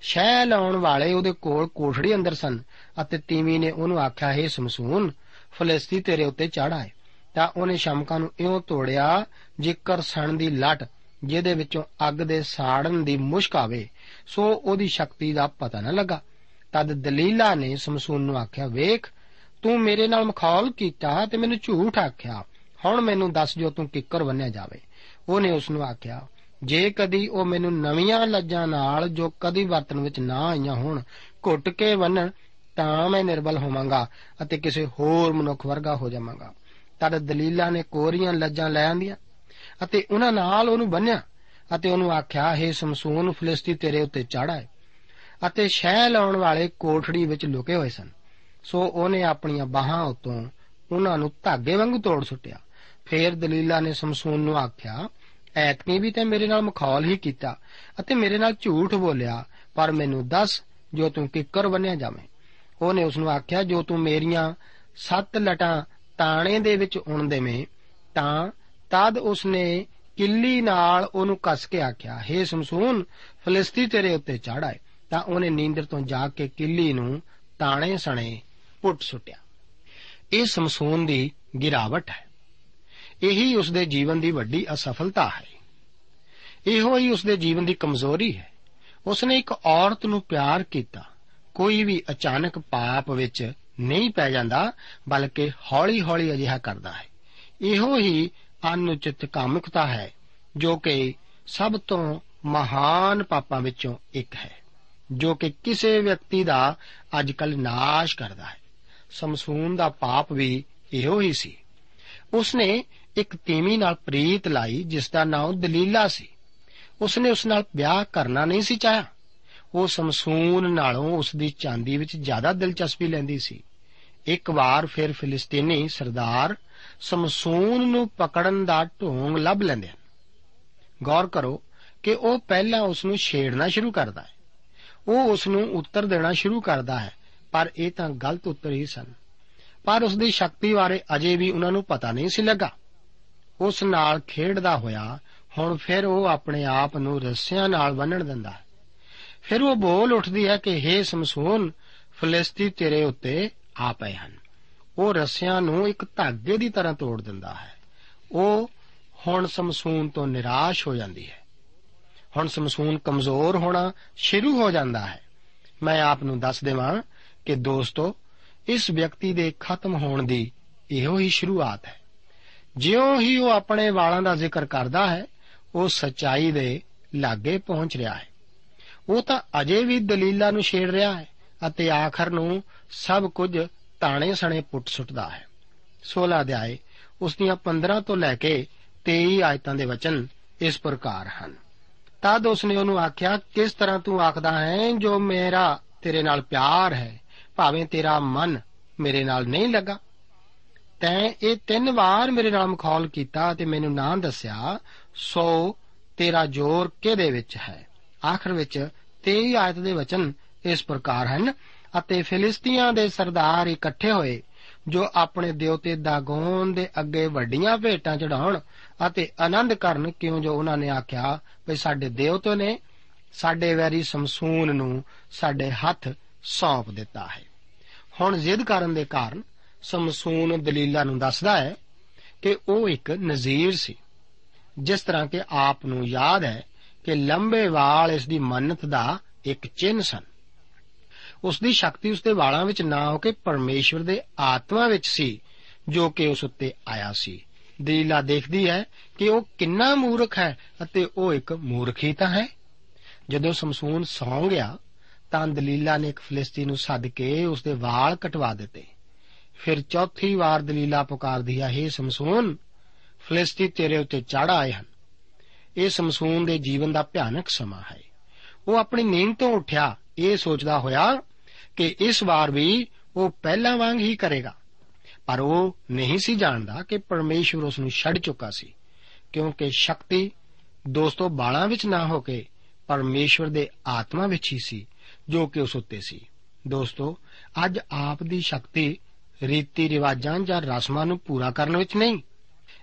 S2: ਸ਼ਹਿ ਲਾਉਣ ਵਾਲੇ ਉਹਦੇ ਕੋਲ ਕੋਠੜੀ ਅੰਦਰ ਸਨ ਅਤੇ ਤੀਵੀਂ ਨੇ ਉਹਨੂੰ ਆਖਿਆ, ਹੈ ਸਮਸੂਨ, ਫਲਸਤੀ ਤੇਰੇ ਉੱਤੇ ਚੜ ਆਏ। ਤਾਂ ਉਹਨੇ ਸ਼ਮਕਾਂ ਨੂੰ ਇਉਂ ਤੋੜਿਆ, ਜਿਕਰ ਸਣ ਦੀ ਲਟ, ਜਿਹਦੇ ਵਿੱਚੋਂ ਅੱਗ ਦੇ ਸਾੜਨ ਦੀ ਮੁਸ਼ਕ ਆਵੇ, ਸੋ ਉਹਦੀ ਸ਼ਕਤੀ ਦਾ ਪਤਾ ਨਾ ਲੱਗਾ। ਤਦ ਦਲੀਲਾ ਨੇ ਸਮਸੂਨ ਨੂੰ ਆਖਿਆ, ਵੇਖ ਤੂੰ ਮੇਰੇ ਨਾਲ ਮਖੌਲ ਕੀਤਾ ਤੇ ਮੈਨੂੰ ਝੂਠ ਆਖਿਆ। ਹੁਣ ਮੈਨੂੰ ਦੱਸ ਜੋ ਤੂੰ ਕਿੱਕਰ ਬੰਨਿਆ ਜਾਵੇ। ਉਹਨੇ ਉਸ ਨੂੰ ਆਖਿਆ, ਜੇ ਕਦੀ ਉਹ ਮੈਨੂੰ ਨਵੀਆਂ ਲੱਜਾਂ ਨਾਲ ਜੋ ਕਦੀ ਵਰਤਨ ਵਿੱਚ ਨਾ ਆਈਆਂ ਹੋਣ, ਘੁੱਟ ਕੇ ਬੰਨਣ, ਤਾਂ ਮੈਂ ਨਿਰਬਲ ਹੋਵਾਂਗਾ ਅਤੇ ਕਿਸੇ ਹੋਰ ਮਨੁੱਖ ਵਰਗਾ ਹੋ ਜਾਵਾਂਗਾ। ਤਦ ਦਲੀਲਾ ਨੇ ਕੋਰੀਆਂ ਲੱਜਾਂ ਲੈ ਆਂਦੀਆਂ ਅਤੇ ਉਹਨਾਂ ਨਾਲ ਉਹਨੂੰ ਬੰਨਿਆ ਅਤੇ ਉਹਨੂੰ ਆਖਿਆ, ਹੈ ਸਮਸੂਨ, ਫਲਿਸਤੀ ਤੇਰੇ ਉੱਤੇ ਚੜਾਏ ਅਤੇ ਸ਼ਹਿ ਲਾਉਣ ਵਾਲੇ ਕੋਠੜੀ ਵਿੱਚ ਲੁਕੇ ਹੋਏ ਸਨ। ਸੋ ਉਹਨੇ ਆਪਣੀਆਂ ਬਾਹਾਂ ਉਤੋਂ ਉਹਨਾਂ ਨੂੰ ਧਾਗੇ ਵਾਂਗੂ ਤੋੜ ਸੁੱਟਿਆ। ਫੇਰ ਦਲੀਲਾ ਨੇ ਸਮਸੂਨ ਨੂੰ ਆਖਿਆ, ਐਤਕੀ ਵੀ ਤੇ ਮੇਰੇ ਨਾਲ ਮਖੌਲ ਹੀ ਕੀਤਾ ਅਤੇ ਮੇਰੇ ਨਾਲ ਝੂਠ ਬੋਲਿਆ, ਪਰ ਮੈਨੂੰ ਦੱਸ ਜੋ ਤੂੰ ਕਿੱਕਰ ਬੰਨਿਆ ਜਾਵੇਂ। ਉਹਨੇ ਉਸ ਨੂੰ ਆਖਿਆ, ਜੋ ਤੂੰ ਮੇਰੀਆਂ ਸੱਤ ਲਟਾਂ ਤਾਣੇ ਦੇ ਵਿੱਚ ਉਣ ਦੇਵੇਂ, ਤਾਂ ਤਦ ਉਸਨੇ ਕਿੱਲੀ ਨਾਲ ਉਹਨੂੰ ਕੱਸ ਕੇ ਆਖਿਆ हे ਸਮਸੂਨ, ਫਲਿਸਤੀ ਤੇਰੇ ਉੱਤੇ ਚੜ ਆਏ। ਤਾਂ ਉਹਨੇ ਨੀਂਦਰ ਤੋਂ ਜਾਗ ਕੇ ਕਿੱਲੀ ਨੂੰ ਤਾਣੇ ਸਣੇ। ਪੁੱਟ ਸੁੱਟਿਆ। ਇਹ ਸਮਸੂਨ ਦੀ ਗਿਰਾਵਟ ਹੈ। ਇਹੀ ਉਸਦੇ ਜੀਵਨ ਦੀ ਵੱਡੀ ਅਸਫਲਤਾ ਹੈ। ਇਹੋ ਹੀ ਉਸਦੇ ਜੀਵਨ ਦੀ ਕਮਜ਼ੋਰੀ ਹੈ। ਉਸਨੇ ਇੱਕ ਔਰਤ ਨੂੰ ਪਿਆਰ ਕੀਤਾ। ਕੋਈ ਵੀ ਅਚਾਨਕ ਪਾਪ ਵਿੱਚ ਨਹੀਂ ਪੈ ਜਾਂਦਾ, ਬਲਕਿ ਹੌਲੀ-ਹੌਲੀ ਅਜਿਹਾ ਕਰਦਾ ਹੈ। ਇਹੋ ਹੀ ਅਨੁਚਿਤ ਕਾਮਿਕਤਾ ਹੈ, ਜੋ ਕਿ ਸਭ ਤੋਂ ਮਹਾਨ ਪਾਪਾਂ ਵਿੱਚੋਂ ਇੱਕ ਹੈ, ਜੋ ਕਿ ਕਿਸੇ ਵਿਅਕਤੀ ਦਾ ਅੱਜਕੱਲ ਨਾਸ਼ ਕਰਦਾ ਹੈ। ਸਮਸੂਨ ਦਾ ਪਾਪ ਵੀ ਇਹੋ ਹੀ ਸੀ। ਉਸਨੇ ਇੱਕ ਤੀਵੀ ਨਾਲ ਪ੍ਰੀਤ ਲਾਈ, ਜਿਸ ਦਾ ਨਾਮ ਦਲੀਲਾ ਸੀ। ਉਸਨੇ ਉਸ ਨਾਲ ਵਿਆਹ ਕਰਨਾ ਨਹੀਂ ਸੀ ਚਾਹਿਆ। ਉਹ ਸਮਸੂਨ ਨਾਲੋਂ ਉਸ ਦੀ ਚਾਂਦੀ ਵਿੱਚ ਜ਼ਿਆਦਾ ਦਿਲਚਸਪੀ ਲੈਂਦੀ ਸੀ। ਇੱਕ ਵਾਰ ਫਿਰ ਫਿਲਿਸਤੀਨੀ ਸਰਦਾਰ ਸਮਸੂਨ ਨੂੰ ਪਕੜਨ ਦਾ ਢੋਂਗ ਲੱਭ ਲੈਂਦੇ ਹਨ। ਗੌਰ ਕਰੋ ਕਿ ਉਹ ਪਹਿਲਾਂ ਉਸ ਨੂੰ ਛੇੜਨਾ ਸ਼ੁਰੂ ਕਰਦਾ ਹੈ। ਉਹ ਉਸ ਨੂੰ ਉੱਤਰ ਦੇਣਾ ਸ਼ੁਰੂ ਕਰਦਾ ਹੈ। ਪਰ ਇਹ ਤਾਂ ਗਲਤ ਉੱਤਰ ਹੀ ਸਨ। ਪਰ ਉਸ ਦੀ ਸ਼ਕਤੀ ਬਾਰੇ ਅਜੇ ਵੀ ਉਹਨਾਂ ਨੂੰ ਪਤਾ ਨਹੀਂ ਸੀ ਲੱਗਾ। ਉਸ ਨਾਲ ਖੇਡਦਾ ਹੋਇਆ ਹੁਣ ਫਿਰ ਉਹ ਆਪਣੇ ਆਪ ਨੂੰ ਰੱਸਿਆਂ ਨਾਲ ਬੰਨਣ ਦਿੰਦਾ ਹੈ। ਫਿਰ ਉਹ ਬੋਲ ਉੱਠਦੀ ਹੈ ਕਿ हे ਸਮਸੂਨ, ਫਲਿਸਤੀ ਤੇਰੇ ਉੱਤੇ ਆ ਪਏ ਹਨ। ਉਹ ਰੱਸਿਆਂ ਨੂੰ ਇੱਕ ਧਾਗੇ ਦੀ ਤਰ੍ਹਾਂ ਤੋੜ ਦਿੰਦਾ ਹੈ। ਉਹ ਹੁਣ ਸਮਸੂਨ ਤੋਂ ਨਿਰਾਸ਼ ਹੋ ਜਾਂਦੀ ਹੈ। ਹੁਣ ਸਮਸੂਨ ਕਮਜ਼ੋਰ ਹੋਣਾ ਸ਼ੁਰੂ ਹੋ ਜਾਂਦਾ ਹੈ। ਮੈਂ ਆਪ ਨੂੰ ਦੱਸ ਦੇਵਾਂ ਕਿ ਦੋਸਤੋ, ਇਸ ਵਿਅਕਤੀ ਦੇ ਖਤਮ ਹੋਣ ਦੀ ਇਹੋ ਹੀ ਸ਼ੁਰੂਆਤ ਹੈ। ਜਿਉਂ ਹੀ ਉਹ ਆਪਣੇ ਵਾਲਾਂ ਦਾ ਜ਼ਿਕਰ ਕਰਦਾ ਹੈ, ਉਹ ਸਚਾਈ ਦੇ ਲਾਗੇ ਪਹੁੰਚ ਰਿਹਾ ਹੈ। ਉਹ ਤਾਂ ਅਜੇ ਵੀ ਦਲੀਲਾਂ ਨੂੰ ਛੇੜ ਰਿਹਾ ਹੈ ਅਤੇ ਆਖਰ ਨੂੰ ਸਭ ਕੁਝ ਤਾਣੇ ਸਣੇ ਪੁੱਟ ਸੁੱਟਦਾ ਹੈ। 16 ਅਧਿਆਏ, ਉਸ ਦੀਆਂ 15 ਤੋਂ ਲੈ ਕੇ 23 ਆਇਤਾਂ ਦੇ ਵਚਨ ਇਸ ਪ੍ਰਕਾਰ ਹਨ। ਤਦ ਉਸਨੇ ਉਹਨੂੰ ਆਖਿਆ, ਕਿਸ ਤਰ੍ਹਾਂ ਤੂੰ ਆਖਦਾ ਹੈ, ਜੋ ਮੇਰਾ ਤੇਰੇ ਨਾਲ ਪਿਆਰ ਹੈ ਭਾਵੇਂ ਤੇਰਾ ਮਨ ਮੇਰੇ ਨਾਲ ਨਹੀਂ ਲੱਗਾ, ਤੈਂ ਇਹ ਤਿੰਨ ਵਾਰ ਮੇਰੇ ਨਾਲ ਮਖੌਲ ਕੀਤਾ ਤੇ ਮੈਨੂੰ ਨਾਂ ਦੱਸਿਆ, ਸੋ ਤੇਰਾ ਜ਼ੋਰ ਕਿਹਦੇ ਵਿੱਚ ਹੈ? ਆਖਰ ਵਿੱਚ 23 ਆਇਤ ਦੇ ਵਚਨ ਇਸ ਪ੍ਰਕਾਰ ਹਨ, ਅਤੇ ਫਿਲਿਸਤੀਆਂ ਦੇ ਸਰਦਾਰ ਇਕੱਠੇ ਹੋਏ, ਜੋ ਆਪਣੇ ਦੇਵਤੇ ਦਾਗੋਨ ਦੇ ਅੱਗੇ ਵੱਡੀਆਂ ਭੇਟਾਂ ਚੜਾਉਣ ਅਤੇ ਆਨੰਦ ਕਰਨ, ਕਿਉਂ ਜੋ ਉਹਨਾਂ ਨੇ ਆਖਿਆ ਵੀ ਸਾਡੇ ਦੇਵਤੇ ਨੇ ਸਾਡੇ ਵੈਰੀ ਸਮਸੂਨ ਨੂੰ ਸਾਡੇ ਹੱਥ ਸੌਂਪ ਦਿੱਤਾ ਹੈ। ਹੁਣ ਜ਼ਿੱਦ ਕਰਨ ਦੇ ਕਾਰਨ ਸਮਸੂਨ ਦਲੀਲਾ ਨੂੰ ਦੱਸਦਾ ਹੈ ਕਿ ਉਹ ਇੱਕ ਨਜ਼ੀਰ ਸੀ, ਜਿਸ ਤਰ੍ਹਾਂ ਕਿ ਆਪ ਨੂੰ ਯਾਦ ਹੈ ਕਿ ਲੰਬੇ ਵਾਲ ਇਸ ਦੀ ਮੰਨਤ ਦਾ ਇੱਕ ਚਿੰਨ ਸਨ। ਉਸ ਦੀ ਸ਼ਕਤੀ ਉਸ ਦੇ ਵਾਲਾਂ ਵਿੱਚ ਨਾ ਹੋ ਕੇ ਪਰਮੇਸ਼ਵਰ ਦੇ ਆਤਮਾ ਵਿੱਚ ਸੀ, ਜੋ ਕਿ ਉਸ ਉੱਤੇ ਆਇਆ ਸੀ। ਦਲੀਲਾ ਦੇਖਦੀ ਹੈ ਕਿ ਉਹ ਕਿੰਨਾ ਮੂਰਖ ਹੈ ਅਤੇ ਉਹ ਇੱਕ ਮੂਰਖ ਹੀ ਤਾਂ ਹੈ। ਜਦੋਂ ਸਮਸੂਨ ਸੌਂ ਗਿਆ ਤਾਂ ਦਲੀਲਾ ਨੇ ਇੱਕ ਫਲਿਸਤੀ ਨੂੰ ਸੱਦ ਕੇ ਉਸ ਦੇ ਵਾਲ ਕਟਵਾ ਦਿੱਤੇ। ਫਿਰ ਚੌਥੀ ਵਾਰ ਦਲੀਲਾ ਪੁਕਾਰਦੀ ਹੈ हे ਸਮਸੂਨ, ਫਲਿਸਤੀ ਤੇਰੇ ਉੱਤੇ ਚੜ ਆਏ ਹਨ। ਇਹ ਸਮਸੂਨ ਦੇ ਜੀਵਨ ਦਾ ਭਿਆਨਕ ਸਮਾਂ ਹੈ। ਉਹ ਆਪਣੀ ਨੀਂਦ ਤੋਂ ਉੱਠਿਆ। ਇਹ ਸੋਚਦਾ ਹੋਇਆ ਕਿ ਇਸ ਵਾਰ ਵੀ ਉਹ ਪਹਿਲਾਂ ਵਾਂਗ ਹੀ ਕਰੇਗਾ। ਪਰ ਉਹ ਨਹੀਂ ਸੀ ਜਾਣਦਾ ਕਿ ਪਰਮੇਸ਼ਵਰ ਉਸ ਨੂੰ ਛੱਡ ਚੁੱਕਾ ਸੀ, ਕਿਉਂਕਿ ਸ਼ਕਤੀ ਦੋਸਤੋ ਬਾਲਾਂ ਵਿੱਚ ਨਾ ਹੋ ਕੇ ਪਰਮੇਸ਼ਵਰ ਦੇ ਆਤਮਾ ਵਿੱਚ ਹੀ ਸੀ। ਜੋ ਕਿ ਉਸ ਉੱਤੇ ਸੀ। ਦੋਸਤੋ, ਅੱਜ ਆਪ ਦੀ ਸ਼ਕਤੀ, ਰੀਤੀ ਰਿਵਾਜਾਂ ਜਾਂ ਰਸਮਾਂ ਨੂੰ ਪੂਰਾ ਕਰਨ ਵਿੱਚ ਨਹੀਂ।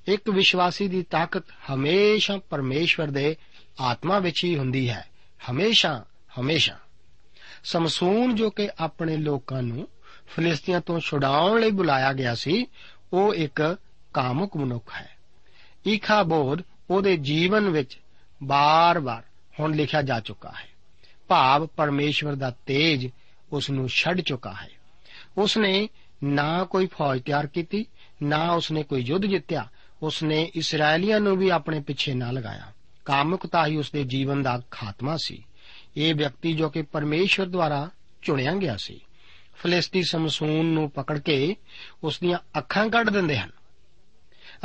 S2: ਇੱਕ ਵਿਸ਼ਵਾਸੀ ਦੀ ਤਾਕਤ ਹਮੇਸ਼ਾ ਪਰਮੇਸ਼ਵਰ ਦੇ ਆਤਮਾ ਵਿੱਚ ਹੀ ਹੁੰਦੀ ਹੈ। ਹਮੇਸ਼ਾ ਹਮੇਸ਼ਾ। ਸਮਸੂਨ ਜੋ ਕਿ ਆਪਣੇ ਲੋਕਾਂ ਨੂੰ ਫਲਿਸਤੀਆਂ ਤੋਂ ਛੁਡਾਉਣ ਲਈ ਬੁਲਾਇਆ ਗਿਆ ਸੀ, ਉਹ ਇੱਕ ਕਾਮੁਕ ਮਨੁੱਖ ਹੈ। ਈਖਾਬੋਧ ਉਹਦੇ ਜੀਵਨ ਵਿੱਚ ਬਾਰ-ਬਾਰ ਹੁਣ ਲਿਖਿਆ ਜਾ ਚੁੱਕਾ ਹੈ। ਭਾਵ ਪਰਮੇਸ਼ਵਰ ਦਾ ਤੇਜ ਉਸ ਨੂੰ ਛੱਡ ਚੁੱਕਾ ਹੈ। ਉਸ ਨੇ ਨਾ ਕੋਈ ਫੌਜ ਤਿਆਰ ਕੀਤੀ, ਨਾ ਉਸ ਨੇ ਕੋਈ ਯੁੱਧ ਜਿੱਤਿਆ ਉਸ ਨੇ ਇਸرائیਲੀਆਂ ਨੂੰ ਵੀ ਆਪਣੇ ਪਿੱਛੇ ਨਾ ਲਗਾਇਆ। ਕਾਮੁਕਤਾ ਹੀ ਉਸ ਦੇ ਜੀਵਨ ਦਾ ਖਾਤਮਾ ਸੀ। ਇਹ ਵਿਅਕਤੀ ਜੋ ਕਿ ਪਰਮੇਸ਼ਵਰ ਦੁਆਰਾ ਚੁਣਿਆ ਗਿਆ ਸੀ। ਫਲਿਸਤੀ ਸਮਸੂਨ ਨੂੰ ਪਕੜ ਕੇ ਉਸ ਦੀਆਂ ਅੱਖਾਂ ਕੱਢ ਦਿੰਦੇ ਹਨ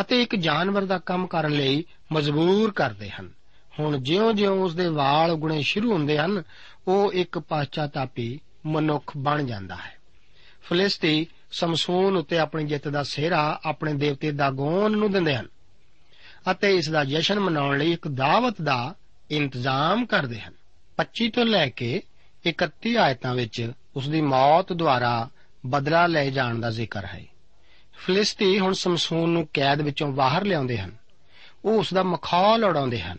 S2: ਅਤੇ ਇੱਕ ਜਾਨਵਰ ਦਾ ਕੰਮ ਕਰਨ ਲਈ ਮਜਬੂਰ ਕਰਦੇ ਹਨ। ਹੁਣ ਜਿਉਂ-ਜਿਉਂ ਉਸ ਦੇ ਵਾਲ ਉਗਣੇ ਸ਼ੁਰੂ ਹੁੰਦੇ ਹਨ, ਉਹ ਇੱਕ ਪਾਸ਼ਚਾਤਾਪੀ ਮਨੁੱਖ ਬਣ ਜਾਂਦਾ ਹੈ। ਫਲਿਸਤੀ ਸਮਸੂਨ ਉੱਤੇ ਆਪਣੀ ਜਿੱਤ ਦਾ ਸਿਹਰਾ ਆਪਣੇ ਦੇਵਤੇ ਦਾਗੋਨ ਨੂੰ ਦਿੰਦੇ ਹਨ ਅਤੇ ਇਸ ਦਾ ਜਸ਼ਨ ਮਨਾਉਣ ਲਈ ਇੱਕ ਦਾਵਤ ਦਾ ਇੰਤਜ਼ਾਮ ਕਰਦੇ ਹਨ। 25 ਤੋਂ ਲੈ ਕੇ 31 ਆਇਤਾਂ ਵਿੱਚ ਉਸ ਦੀ ਮੌਤ ਦੁਆਰਾ ਬਦਲਾ ਲੈ ਜਾਣ ਦਾ ਜ਼ਿਕਰ ਹੈ। ਫਲਿਸਤੀ ਹੁਣ ਸਮਸੂਨ ਨੂੰ ਕੈਦ ਵਿੱਚੋਂ ਬਾਹਰ ਲਿਆਉਂਦੇ ਹਨ। ਉਹ ਉਸ ਦਾ ਮਖੌਲ ਉਡਾਉਂਦੇ ਹਨ।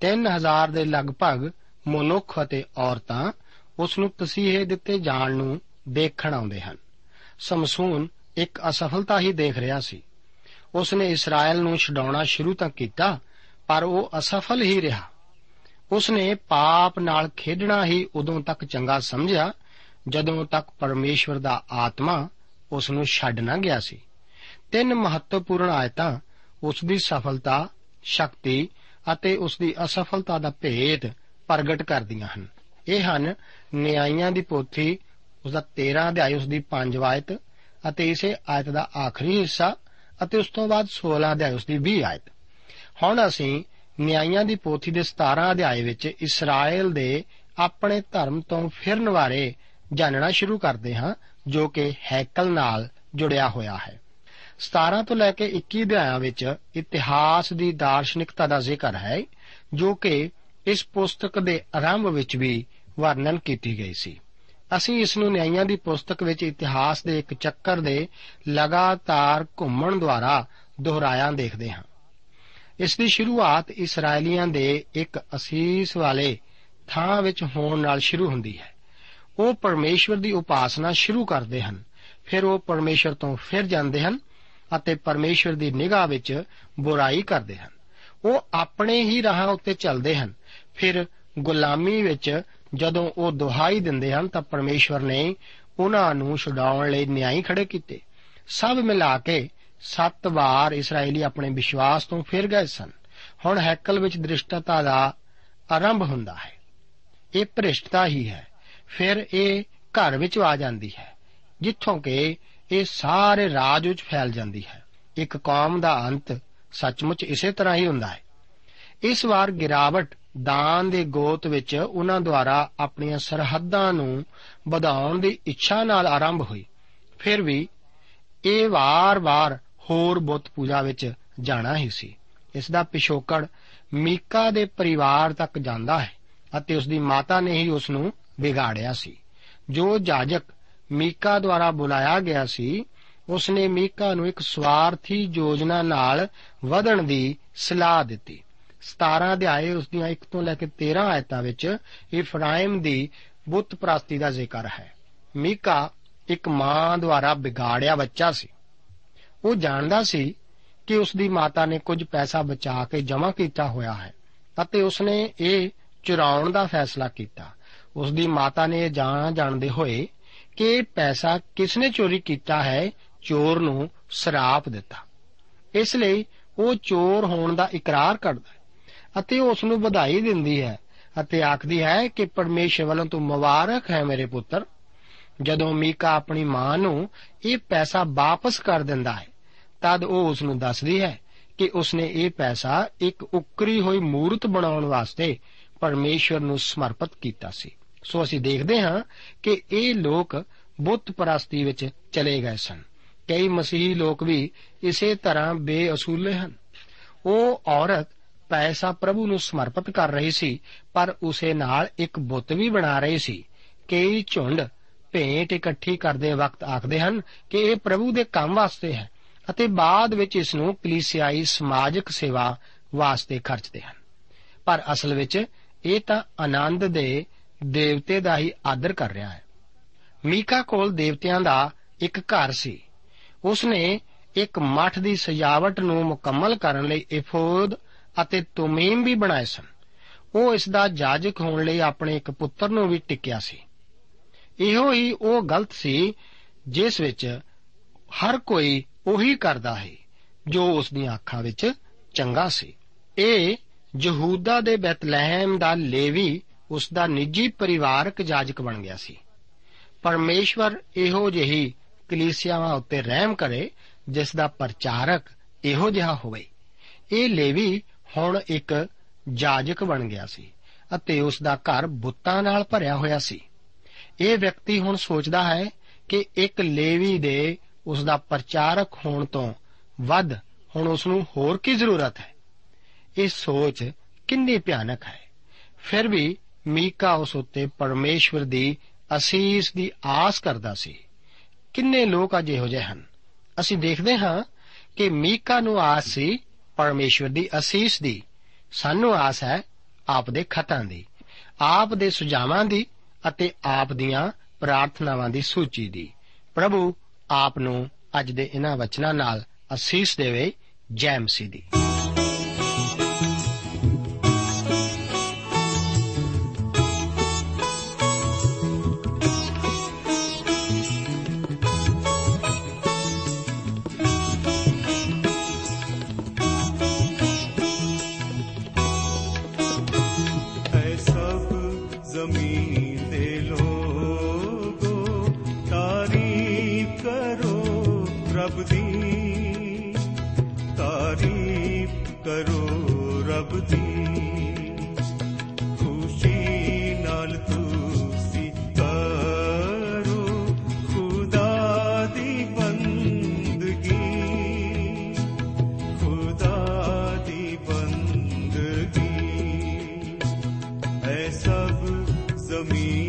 S2: 3000 ਦੇ ਲਗਭਗ ਮਨੁੱਖ ਅਤੇ ਔਰਤਾਂ ਉਸ ਨੂੰ ਤਸੀਹੇ ਦਿੱਤੇ ਜਾਣ ਨੂੰ ਦੇਖਣ ਆਉਂਦੇ ਹਨ। ਸਮਸੂਨ ਇੱਕ ਅਸਫਲਤਾ ਹੀ ਦੇਖ ਰਿਹਾ ਸੀ। ਉਸ ਨੇ ਇਸਰਾਇਲ ਨੂੰ ਛਡਾਉਣਾ ਸ਼ੁਰੂ ਤਾਂ ਕੀਤਾ, ਪਰ ਉਹ ਅਸਫਲ ਹੀ ਰਿਹਾ। ਉਸ ਨੇ ਪਾਪ ਨਾਲ ਖੇਡਣਾ ਹੀ ਉਦੋਂ ਤੱਕ ਚੰਗਾ ਸਮਝਿਆ, ਜਦੋਂ ਤੱਕ ਪਰਮੇਸ਼ਵਰ ਦਾ ਆਤਮਾ ਉਸ ਨੂੰ ਛੱਡ ਨਾ ਗਿਆ ਸੀ। ਤਿੰਨ ਮਹੱਤਵਪੂਰਨ ਆਇਤਾਂ ਉਸ ਦੀ ਸਫਲਤਾ, ਸ਼ਕਤੀ ਅਤੇ ਉਸ ਦੀ ਅਸਫਲਤਾ ਦਾ ਭੇਦ ਪ੍ਰਗਟ ਕਰਦੀਆਂ ਹਨ। ਇਹ ਹਨ ਨਿਆਂਇਆਂ ਦੀ ਪੋਥੀ ਉਸ ਦਾ 13 ਅਧਿਆਇ ਉਸ ਦੀ 5 ਆਇਤ ਅਤੇ ਇਸੇ ਆਇਤ ਦਾ ਆਖਰੀ ਹਿੱਸਾ ਅਤੇ ਉਸ ਤੋਂ ਬਾਅਦ 16 ਅਧਿਆਇ ਉਸ ਦੀ 20 ਆਇਤ। ਹੁਣ ਅਸੀਂ ਨਿਆਂਇਆਂ ਦੀ ਪੋਥੀ ਦੇ 17 ਅਧਿਆਇ ਵਿੱਚ ਇਸਰਾਇਲ ਦੇ ਆਪਣੇ ਧਰਮ ਤੋਂ ਫਿਰਨ ਬਾਰੇ ਜਾਣਨਾ ਸ਼ੁਰੂ ਕਰਦੇ ਹਾਂ, ਜੋ ਕਿ ਹੈਕਲ ਨਾਲ ਜੁੜਿਆ ਹੋਇਆ ਹੈ। 17 ਤੋਂ ਲੈ ਕੇ 21 ਅਧਿਆਇਆਂ ਵਿੱਚ ਇਤਿਹਾਸ ਦੀ ਦਾਰਸ਼ਨਿਕਤਾ ਦਾ ਜ਼ਿਕਰ ਹੈ, ਜੋ ਕਿ ਇਸ ਪੁਸਤਕ ਦੇ ਆਰੰਭ ਵਿੱਚ ਵੀ ਵਰਣਨ ਕੀਤੀ ਗਈ ਸੀ। ਅਸੀਂ ਇਸ ਨੂੰ ਨਿਆਂਇਆਂ ਦੀ ਪੁਸਤਕ ਵਿੱਚ ਇਤਿਹਾਸ ਦੇ ਇੱਕ ਚੱਕਰ ਦੇ ਲਗਾਤਾਰ ਘੁੰਮਣ ਦੁਆਰਾ ਦੁਹਰਾਇਆ ਦੇਖਦੇ ਹਾਂ। ਇਸ ਦੀ ਸ਼ੁਰੂਆਤ ਇਸرائیਲੀਆਂ ਦੇ ਇੱਕ ਅਸੀਸ ਵਾਲੇ ਥਾਂ ਵਿੱਚ ਹੋਣ ਨਾਲ ਸ਼ੁਰੂ ਹੁੰਦੀ ਹੈ। ਉਹ ਪਰਮੇਸ਼ਵਰ ਦੀ ਉਪਾਸਨਾ ਸ਼ੁਰੂ ਕਰਦੇ ਹਨ, ਫਿਰ ਉਹ ਪਰਮੇਸ਼ਰ ਤੋਂ ਫਿਰ ਜਾਂਦੇ ਹਨ ਅਤੇ ਪਰਮੇਸ਼ਰ ਦੀ ਨਿਗਾਹ ਵਿੱਚ ਬੁਰਾਈ ਕਰਦੇ ਹਨ। ਉਹ ਆਪਣੇ ਹੀ ਰਾਹਾਂ ਉੱਤੇ ਚੱਲਦੇ ਹਨ। ਫਿਰ ਗੁਲਾਮੀ ਵਿੱਚ ਜਦੋਂ ਉਹ ਦੁਹਾਈ ਦਿੰਦੇ ਹਨ ਤਾਂ ਪਰਮੇਸ਼ਵਰ ਨੇ ਉਹਨਾਂ ਨੂੰ ਛਡਾਉਣ ਲਈ ਨਿਆਂ ਖੜੇ ਕੀਤੇ। ਸਭ ਮਿਲਾ ਕੇ ਸੱਤ ਵਾਰ ਇਸرائیਲੀ ਆਪਣੇ ਵਿਸ਼ਵਾਸ ਤੋਂ ਫਿਰ ਗਏ ਸਨ। ਹੁਣ ਹੈਕਲ ਵਿੱਚ ਦ੍ਰਿਸ਼ਟਤਾ ਦਾ ਆਰੰਭ ਹੁੰਦਾ ਹੈ। ਇਹ ਭ੍ਰਿਸ਼ਟਤਾ ਹੀ ਹੈ। ਫਿਰ ਇਹ ਘਰ ਵਿੱਚ ਆ ਜਾਂਦੀ ਹੈ, ਜਿੱਥੋਂ ਕਿ ਇਹ ਸਾਰੇ ਰਾਜ ਵਿੱਚ ਫੈਲ ਜਾਂਦੀ ਹੈ। ਇੱਕ ਕੌਮ ਦਾ ਅੰਤ ਸੱਚਮੁੱਚ ਇਸੇ ਤਰ੍ਹਾਂ ਹੀ ਹੁੰਦਾ ਹੈ। ਇਸ ਵਾਰ ਗਿਰਾਵਟ ਦਾਨ ਦੇ ਗੋਤ ਵਿੱਚ ਉਹਨਾਂ ਦੁਆਰਾ ਆਪਣੀਆਂ ਸਰਹੱਦਾਂ ਨੂੰ ਵਧਾਉਣ ਦੀ ਇੱਛਾ ਨਾਲ ਆਰੰਭ ਹੋਈ। ਫਿਰ ਵੀ ਇਹ ਵਾਰ-ਵਾਰ ਹੋਰ ਬੁੱਤ ਪੂਜਾ ਵਿੱਚ ਜਾਣਾ ਹੀ ਸੀ। ਇਸ ਦਾ ਪਿਛੋਕੜ ਮੀਕਾ ਦੇ ਪਰਿਵਾਰ ਤੱਕ ਜਾਂਦਾ ਹੈ ਅਤੇ ਉਸ ਦੀ ਮਾਤਾ ਨੇ ਹੀ ਉਸ ਨੂੰ ਵਿਗਾੜਿਆ ਸੀ। ਜੋ ਜਾਜਕ ਮੀਕਾ ਦੁਆਰਾ ਬੁਲਾਇਆ ਗਿਆ ਸੀ ਉਸ ਨੇ ਮੀਕਾ ਨੂੰ ਇੱਕ ਸਵਾਰਥੀ ਯੋਜਨਾ ਨਾਲ ਵਧਣ ਦੀ ਸਲਾਹ ਦਿੱਤੀ। 17 ਅਧਿਆਏ ਉਸ ਦੀਆਂ 1 ਤੋਂ ਲੈ ਕੇ 13 ਆਇਤਾਂ ਵਿੱਚ ਇਫਰਾਇਮ ਦੀ ਬੁੱਤ ਪ੍ਰਸਤੀ ਦਾ ਜ਼ਿਕਰ ਹੈ। ਮੀਕਾ ਇੱਕ ਮਾਂ ਦੁਆਰਾ ਵਿਗਾੜਿਆ ਬੱਚਾ ਸੀ। ਉਹ ਜਾਣਦਾ ਸੀ ਕਿ ਉਸ ਦੀ ਮਾਤਾ ਨੇ ਕੁਝ ਪੈਸਾ ਬਚਾ ਕੇ ਜਮ੍ਹਾਂ ਕੀਤਾ ਹੋਇਆ ਹੈ ਅਤੇ ਉਸ ਨੇ ਇਹ ਚੁਰਾਉਣ ਦਾ ਫੈਸਲਾ ਕੀਤਾ। ਉਸ ਦੀ ਮਾਤਾ ਨੇ ਇਹ ਜਾਣ ਜਾਣਦੇ ਹੋਏ ਕਿ ਇਹ ਪੈਸਾ ਕਿਸ ਨੇ ਚੋਰੀ ਕੀਤਾ ਹੈ, ਚੋਰ ਨੂੰ ਸਰਾਪ ਦਿੱਤਾ। ਇਸ ਲਈ ਉਹ ਚੋਰ ਹੋਣ ਦਾ ਇਕਰਾਰ ਕਰਦਾ ਹੈ ਅਤੇ ਉਸ ਨੂੰ ਵਧਾਈ ਦਿੰਦੀ ਹੈ ਅਤੇ ਆਖਦੀ ਹੈ ਕਿ ਪਰਮੇਸ਼ਰ ਵੱਲੋਂ ਤੂੰ ਮੁਬਾਰਕ ਹੈ ਮੇਰੇ ਪੁੱਤਰ। ਜਦੋਂ ਮੀਕਾ ਆਪਣੀ ਮਾਂ ਨੂੰ ਇਹ ਪੈਸਾ ਵਾਪਸ ਕਰ ਦਿੰਦਾ ਹੈ, ਤਦ ਉਹ ਉਸ ਨੂੰ ਦੱਸਦੀ ਹੈ ਕਿ ਉਸ ਨੇ ਇਹ ਪੈਸਾ ਇੱਕ ਉਕਰੀ ਹੋਈ ਮੂਰਤ ਬਣਾਉਣ ਵਾਸਤੇ ਪਰਮੇਸ਼ਵਰ ਨੂੰ ਸਮਰਪਿਤ ਕੀਤਾ ਸੀ। ਸੋ ਅਸੀਂ ਦੇਖਦੇ ਹਾਂ ਕਿ ਇਹ ਲੋਕ ਬੁੱਤ ਪ੍ਰਸਤੀ ਵਿੱਚ ਚਲੇ ਗਏ ਸਨ। ਕਈ ਮਸੀਹੀ ਲੋਕ ਵੀ ਇਸੇ ਤਰ੍ਹਾਂ ਬੇਅਸੂਲੇ ਹਨ। ਉਹ ਔਰਤ ਪੈਸਾ ਪ੍ਰਭੂ ਨੂੰ ਸਮਰਪਿਤ ਕਰ ਰਹੀ ਸੀ, ਪਰ ਉਸੇ ਨਾਲ ਇੱਕ ਬੁੱਤ ਵੀ ਬਣਾ ਰਹੀ ਸੀ। ਕਈ ਝੁੰਡ ਭੇਂਟ ਇਕੱਠੀ ਕਰਦੇ ਵਕਤ ਆਖਦੇ ਹਨ ਕਿ ਇਹ ਪ੍ਰਭੂ ਦੇ ਕੰਮ ਵਾਸਤੇ ਹੈ ਅਤੇ ਬਾਅਦ ਵਿੱਚ ਇਸ ਨੂੰ ਕਲੀਸਿਆਈ ਸਮਾਜਿਕ ਸੇਵਾ ਵਾਸਤੇ ਖਰਚਦੇ ਹਨ। ਪਰ ਅਸਲ ਵਿੱਚ ਇਹ ਤਾਂ ਆਨੰਦ ਦੇ ਦੇਵਤੇ ਦਾ ਹੀ ਆਦਰ ਕਰ ਰਿਹਾ ਹੈ। ਮੀਕਾ ਕੋਲ ਦੇਵਤਿਆਂ ਦਾ ਇੱਕ ਘਰ ਸੀ। ਉਸ ਨੇ ਇੱਕ ਮੱਠ ਦੀ ਸਜਾਵਟ ਨੂੰ ਮੁਕੰਮਲ ਕਰਨ ਲਈ ਇਫੋਦ ਅਤੇ ਤੁਮੀਮ ਵੀ ਬਣਾਏ ਸਨ। ਉਹ ਇਸ ਦਾ ਜਾਜਕ ਹੋਣ ਲਈ ਆਪਣੇ ਇੱਕ ਪੁੱਤਰ ਨੂੰ ਵੀ ਟਿਕਿਆ ਸੀ। ਇਹੋ ਹੀ ਉਹ ਗਲਤ ਸੀ ਜਿਸ ਵਿੱਚ ਹਰ ਕੋਈ ਉਹੀ ਕਰਦਾ ਹੈ ਜੋ ਉਸ ਦੀਆਂ ਅੱਖਾਂ ਵਿੱਚ ਚੰਗਾ ਸੀ। ਇਹ ਯਹੂਦਾ ਦੇ ਬੈਤਲਹਿਮ ਦਾ ਲੇਵੀ ਉਸ ਦਾ ਨਿੱਜੀ ਪਰਿਵਾਰਕ ਜਾਜਕ ਬਣ ਗਿਆ ਸੀ। ਪਰਮੇਸ਼ਵਰ ਇਹੋ ਜਿਹੀ ਕਲੀਸਿਆਵਾਂ ਉੱਤੇ ਰਹਿਮ ਕਰੇ ਜਿਸ ਦਾ ਪ੍ਰਚਾਰਕ ਇਹੋ ਜਿਹਾ ਹੋਵੇ। ਇਹ ਲੇਵੀ ਹੁਣ ਇੱਕ ਜਾਜਕ ਬਣ ਗਿਆ ਸੀ ਅਤੇ ਉਸ ਦਾ ਘਰ ਬੁੱਤਾਂ ਨਾਲ ਭਰਿਆ ਹੋਇਆ ਸੀ। ਇਹ ਵਿਅਕਤੀ ਹੁਣ ਸੋਚਦਾ ਹੈ ਕਿ ਇੱਕ ਲੇਵੀ ਦੇ ਉਸ ਦਾ ਪ੍ਰਚਾਰਕ ਹੋਣ ਤੋਂ ਵੱਧ ਹੁਣ ਉਸ ਨੂੰ ਹੋਰ ਕੀ ਜ਼ਰੂਰਤ ਹੈ? ਇਹ ਸੋਚ ਕਿੰਨੀ ਭਿਆਨਕ ਹੈ। ਫਿਰ ਵੀ ਮੀਕਾ ਉਸ ਉੱਤੇ ਪਰਮੇਸ਼ਵਰ ਦੀ ਅਸੀਸ ਦੀ ਆਸ ਕਰਦਾ ਸੀ। ਕਿੰਨੇ ਲੋਕ ਅਜੇ ਹੋ ਜਿਹੇ ਹਨ? ਅਸੀਂ ਦੇਖਦੇ ਹਾਂ ਕਿ ਮੀਕਾ ਨੂੰ ਆਸ ਸੀ, ਪਰਮੇਸ਼ਵਰ ਦੀ ਅਸੀਸ ਦੀ। ਸਾਨੂੰ ਆਸ ਹੈ ਆਪ ਦੇ ਖਤਾਂ ਦੀ, ਆਪ ਦੇ ਸੁਝਾਵਾਂ ਦੀ ਅਤੇ ਆਪ ਦੀਆਂ ਪ੍ਰਾਰਥਨਾਵਾਂ ਦੀ ਸੂਚੀ ਦੀ। ਪ੍ਰਭੂ ਆਪ ਨੂੰ ਅੱਜ ਦੇ ਇਹਨਾਂ ਵਚਨਾਂ ਨਾਲ ਅਸੀਸ ਦੇਵੇ ਜੈ ਮਸੀਹ ਦੀ।
S1: ਰੱਬ ਦੀ ਤਾਰੀਫ ਕਰੋ ਰੱਬ ਦੀ। ਖੁਸ਼ੀ ਨਾਲ ਤੁਸੀਂ ਕਰੋ ਖੁਦਾ ਦੀ ਬੰਦਗੀ। ਖੁਦਾ ਦੀ ਬੰਦਗੀ। ਐ ਸਭ ਜ਼ਮੀਨ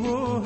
S1: ਹੋ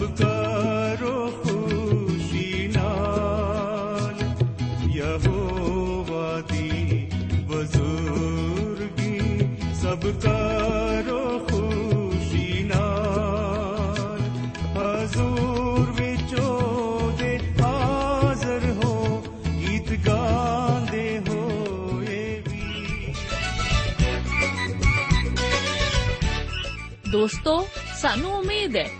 S1: ਸਭ ਕਰੋ ਖੁਸ਼ੀ ਨਾਲ ਯਹੋਵਾ ਦੀ ਬਜ਼ੁਰਗੀ ਸਭ ਕਰੋ ਖੁਸ਼ੀ ਨਾਲ ਹਜ਼ੂਰ ਵਿੱਚ ਉਹਦੇ ਹਾਜ਼ਰ ਹੋ ਗੀਤ ਗਾਉਂਦੇ ਹੋਏ ਵੀ
S3: ਦੋਸਤੋ ਸਾਨੂੰ ਉਮੀਦ ਹੈ ਕਿ